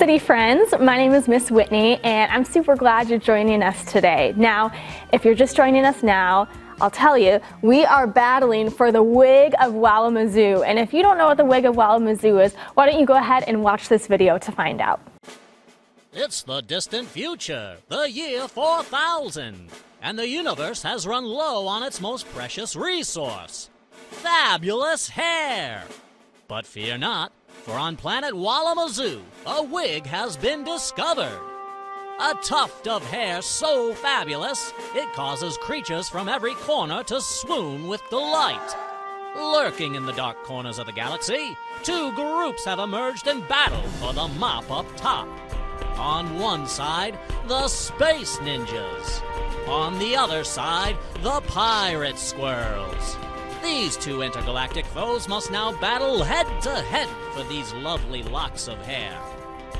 City friends. My name is Miss Whitney, and I'm super glad you're joining us today. Now, if you're just joining us now, I'll tell you, we are battling for the wig of Walamazoo. And if you don't know what the wig of Walamazoo is, why don't you go ahead and watch this video to find out. It's the distant future, the year 4000, and the universe has run low on its most precious resource fabulous hair. But fear not, for on planet Walamazoo, a wig has been discovered. A tuft of hair so fabulous, it causes creatures from every corner to swoon with delight. Lurking in the dark corners of the galaxy, two groups have emerged in battle for the mop up top. On one side, the Space Ninjas. On the other side, the Pirate Squirrels. These two intergalactic foes must now battle head to head for these lovely locks of hair.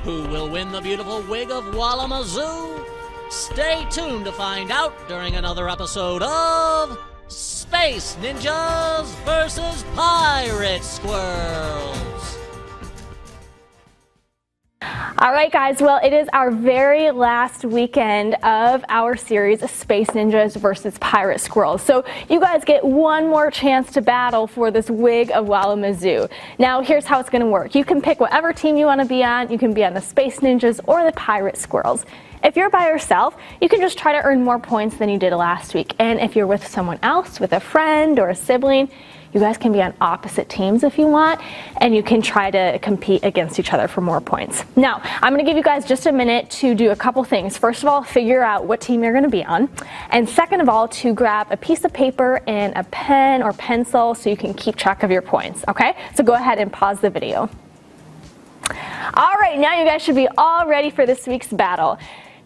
Who will win the beautiful wig of Walamazoo? Stay tuned to find out during another episode of Space Ninjas versus Pirate Squirrels. All right, guys. Well, it is our very last weekend of our series, Space Ninjas versus Pirate Squirrels. So you guys get one more chance to battle for this wig of Walamazoo. Now, here's how it's going to work. You can pick whatever team you want to be on. You can be on the Space Ninjas or the Pirate Squirrels. If you're by yourself, you can just try to earn more points than you did last week. And if you're with someone else, with a friend or a sibling, you guys can be on opposite teams if you want, and you can try to compete against each other for more points. Now, I'm gonna give you guys just a minute to do a couple things. First of all, figure out what team you're gonna be on. And second of all, to grab a piece of paper and a pen or pencil so you can keep track of your points, okay? So go ahead and pause the video. All right, now you guys should be all ready for this week's battle.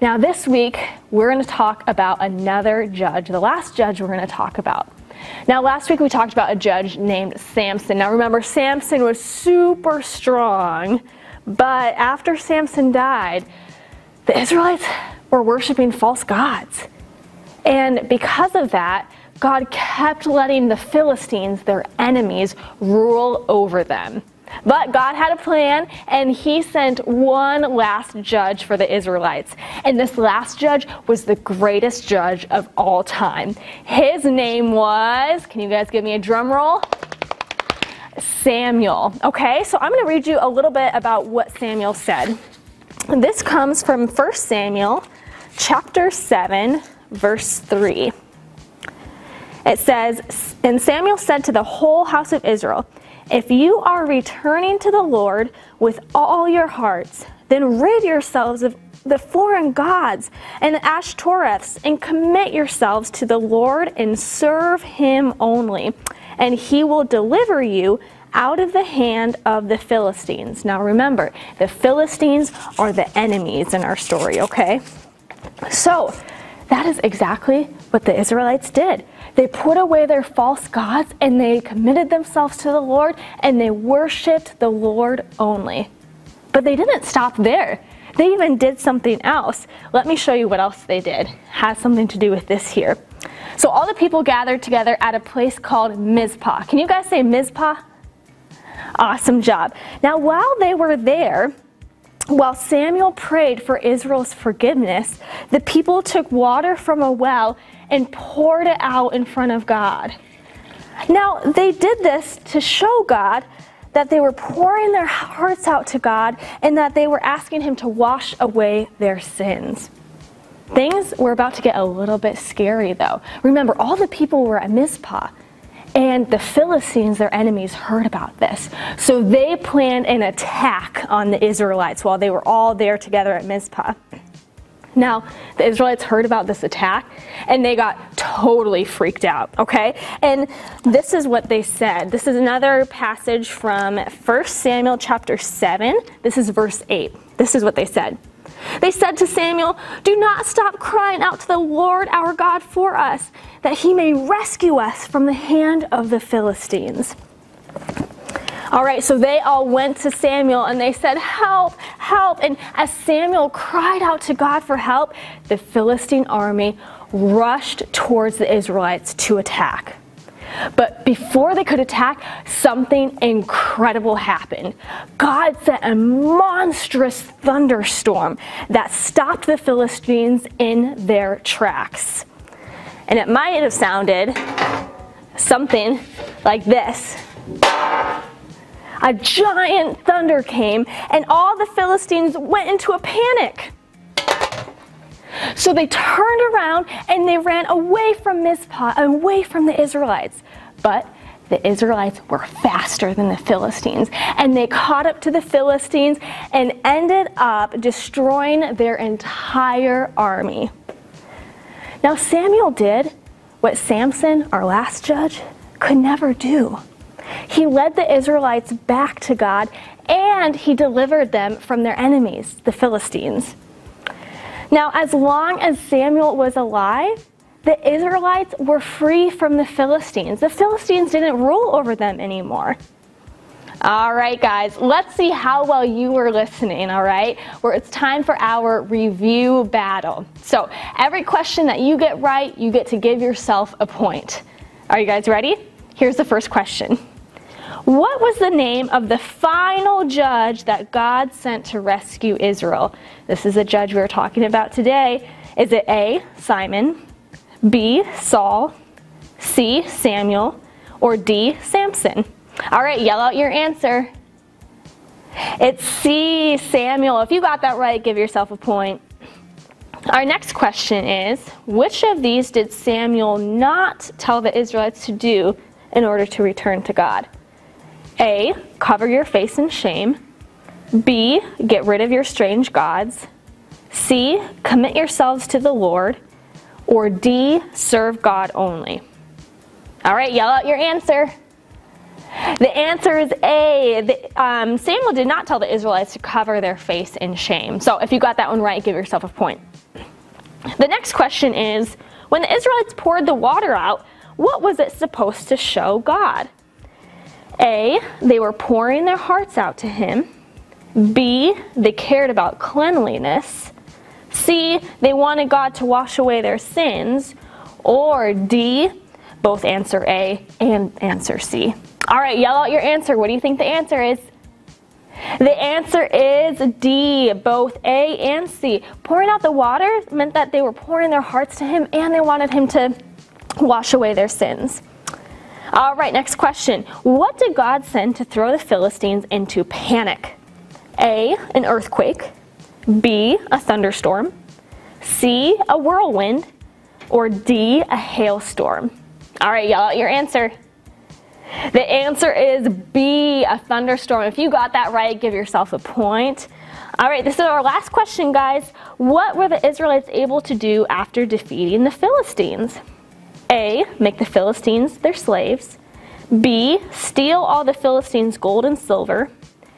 Now, this week, we're going to talk about another judge, the last judge we're going to talk about. Now, last week we talked about a judge named Samson. Now, remember, Samson was super strong, but after Samson died, the Israelites were worshiping false gods. And because of that, God kept letting the Philistines, their enemies, rule over them. But God had a plan, and He sent one last judge for the Israelites. And this last judge was the greatest judge of all time. His name was, can you guys give me a drum roll? Samuel. Okay, so I'm going to read you a little bit about what Samuel said. This comes from 1 Samuel chapter 7, verse 3. It says, And Samuel said to the whole house of Israel, if you are returning to the Lord with all your hearts, then rid yourselves of the foreign gods and the Ashtoreths and commit yourselves to the Lord and serve him only, and he will deliver you out of the hand of the Philistines. Now remember, the Philistines are the enemies in our story, okay? So, that is exactly what the Israelites did. They put away their false gods and they committed themselves to the Lord and they worshiped the Lord only. But they didn't stop there. They even did something else. Let me show you what else they did. Has something to do with this here. So all the people gathered together at a place called Mizpah. Can you guys say Mizpah? Awesome job. Now while they were there, while Samuel prayed for Israel's forgiveness, the people took water from a well and poured it out in front of God. Now, they did this to show God that they were pouring their hearts out to God and that they were asking Him to wash away their sins. Things were about to get a little bit scary, though. Remember, all the people were at Mizpah. And the Philistines, their enemies, heard about this. So they planned an attack on the Israelites while they were all there together at Mizpah. Now, the Israelites heard about this attack and they got totally freaked out, okay? And this is what they said. This is another passage from 1 Samuel chapter 7. This is verse 8. This is what they said. They said to Samuel, Do not stop crying out to the Lord our God for us, that he may rescue us from the hand of the Philistines. All right, so they all went to Samuel and they said, Help, help. And as Samuel cried out to God for help, the Philistine army rushed towards the Israelites to attack. But before they could attack, something incredible happened. God sent a monstrous thunderstorm that stopped the Philistines in their tracks. And it might have sounded something like this. A giant thunder came, and all the Philistines went into a panic. So they turned around and they ran away from Mizpah, away from the Israelites. But the Israelites were faster than the Philistines, and they caught up to the Philistines and ended up destroying their entire army. Now, Samuel did what Samson, our last judge, could never do. He led the Israelites back to God and he delivered them from their enemies, the Philistines. Now, as long as Samuel was alive, the Israelites were free from the Philistines. The Philistines didn't rule over them anymore. All right, guys, let's see how well you were listening, all right? Where it's time for our review battle. So, every question that you get right, you get to give yourself a point. Are you guys ready? Here's the first question What was the name of the final judge that God sent to rescue Israel? This is the judge we are talking about today. Is it A, Simon, B, Saul, C, Samuel, or D, Samson? All right, yell out your answer. It's C, Samuel. If you got that right, give yourself a point. Our next question is Which of these did Samuel not tell the Israelites to do in order to return to God? A. Cover your face in shame. B. Get rid of your strange gods. C. Commit yourselves to the Lord. Or D. Serve God only. All right, yell out your answer. The answer is A. The, um, Samuel did not tell the Israelites to cover their face in shame. So if you got that one right, give yourself a point. The next question is When the Israelites poured the water out, what was it supposed to show God? A. They were pouring their hearts out to Him. B. They cared about cleanliness. C. They wanted God to wash away their sins. Or D. Both answer A and answer C. All right, yell out your answer. What do you think the answer is? The answer is D, both A and C. Pouring out the water meant that they were pouring their hearts to Him and they wanted Him to wash away their sins. All right, next question. What did God send to throw the Philistines into panic? A, an earthquake. B, a thunderstorm. C, a whirlwind. Or D, a hailstorm. All right, y'all, your answer. The answer is B, a thunderstorm. If you got that right, give yourself a point. All right, this is our last question, guys. What were the Israelites able to do after defeating the Philistines? A. Make the Philistines their slaves. B. Steal all the Philistines' gold and silver.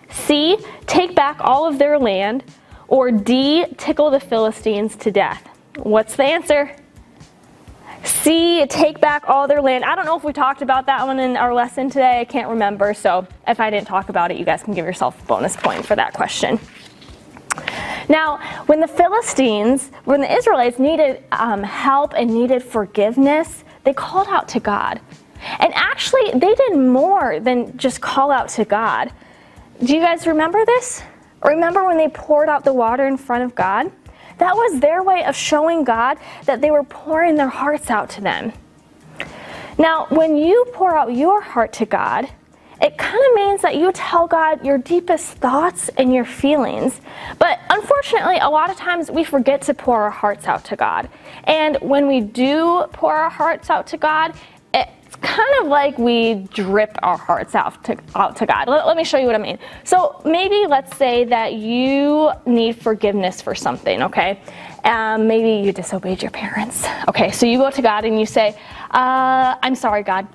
C. Take back all of their land. Or D. Tickle the Philistines to death. What's the answer? C, take back all their land. I don't know if we talked about that one in our lesson today. I can't remember. So if I didn't talk about it, you guys can give yourself a bonus point for that question. Now, when the Philistines, when the Israelites needed um, help and needed forgiveness, they called out to God. And actually, they did more than just call out to God. Do you guys remember this? Remember when they poured out the water in front of God? That was their way of showing God that they were pouring their hearts out to them. Now, when you pour out your heart to God, it kind of means that you tell God your deepest thoughts and your feelings. But unfortunately, a lot of times we forget to pour our hearts out to God. And when we do pour our hearts out to God, it's kind of like we drip our hearts out to, out to God. Let, let me show you what I mean. So maybe let's say that you need forgiveness for something, okay? Um, maybe you disobeyed your parents. Okay, so you go to God and you say, uh, I'm sorry, God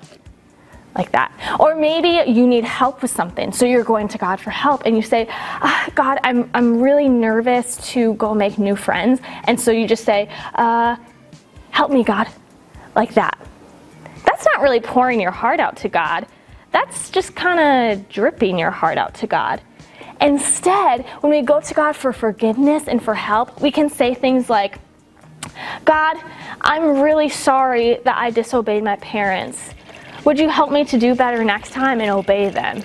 like that. Or maybe you need help with something, so you're going to God for help, and you say, ah, God, I'm, I'm really nervous to go make new friends. And so you just say, uh, Help me, God, like that. That's not really pouring your heart out to God, that's just kind of dripping your heart out to God. Instead, when we go to God for forgiveness and for help, we can say things like, God, I'm really sorry that I disobeyed my parents. Would you help me to do better next time and obey them?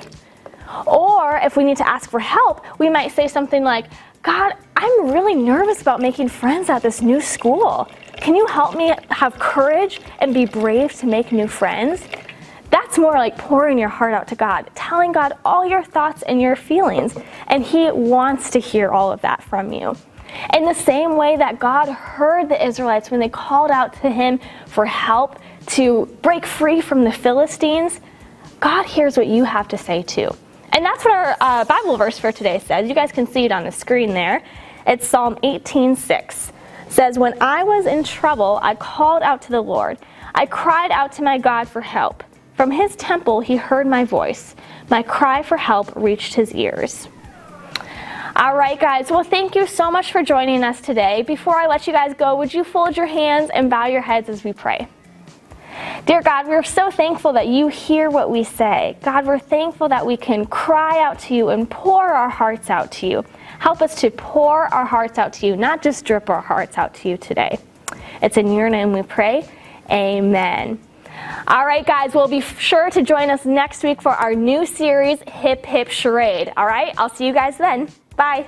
Or if we need to ask for help, we might say something like, God, I'm really nervous about making friends at this new school. Can you help me have courage and be brave to make new friends? That's more like pouring your heart out to God, telling God all your thoughts and your feelings, and He wants to hear all of that from you. In the same way that God heard the Israelites when they called out to Him for help to break free from the Philistines, God hears what you have to say too. And that's what our uh, Bible verse for today says. You guys can see it on the screen there. It's Psalm 18:6. Says, "When I was in trouble, I called out to the Lord. I cried out to my God for help. From his temple he heard my voice. My cry for help reached his ears." All right, guys. Well, thank you so much for joining us today. Before I let you guys go, would you fold your hands and bow your heads as we pray? Dear God, we're so thankful that you hear what we say. God, we're thankful that we can cry out to you and pour our hearts out to you. Help us to pour our hearts out to you, not just drip our hearts out to you today. It's in your name we pray. Amen. All right, guys, we'll be sure to join us next week for our new series, Hip Hip Charade. All right, I'll see you guys then. Bye.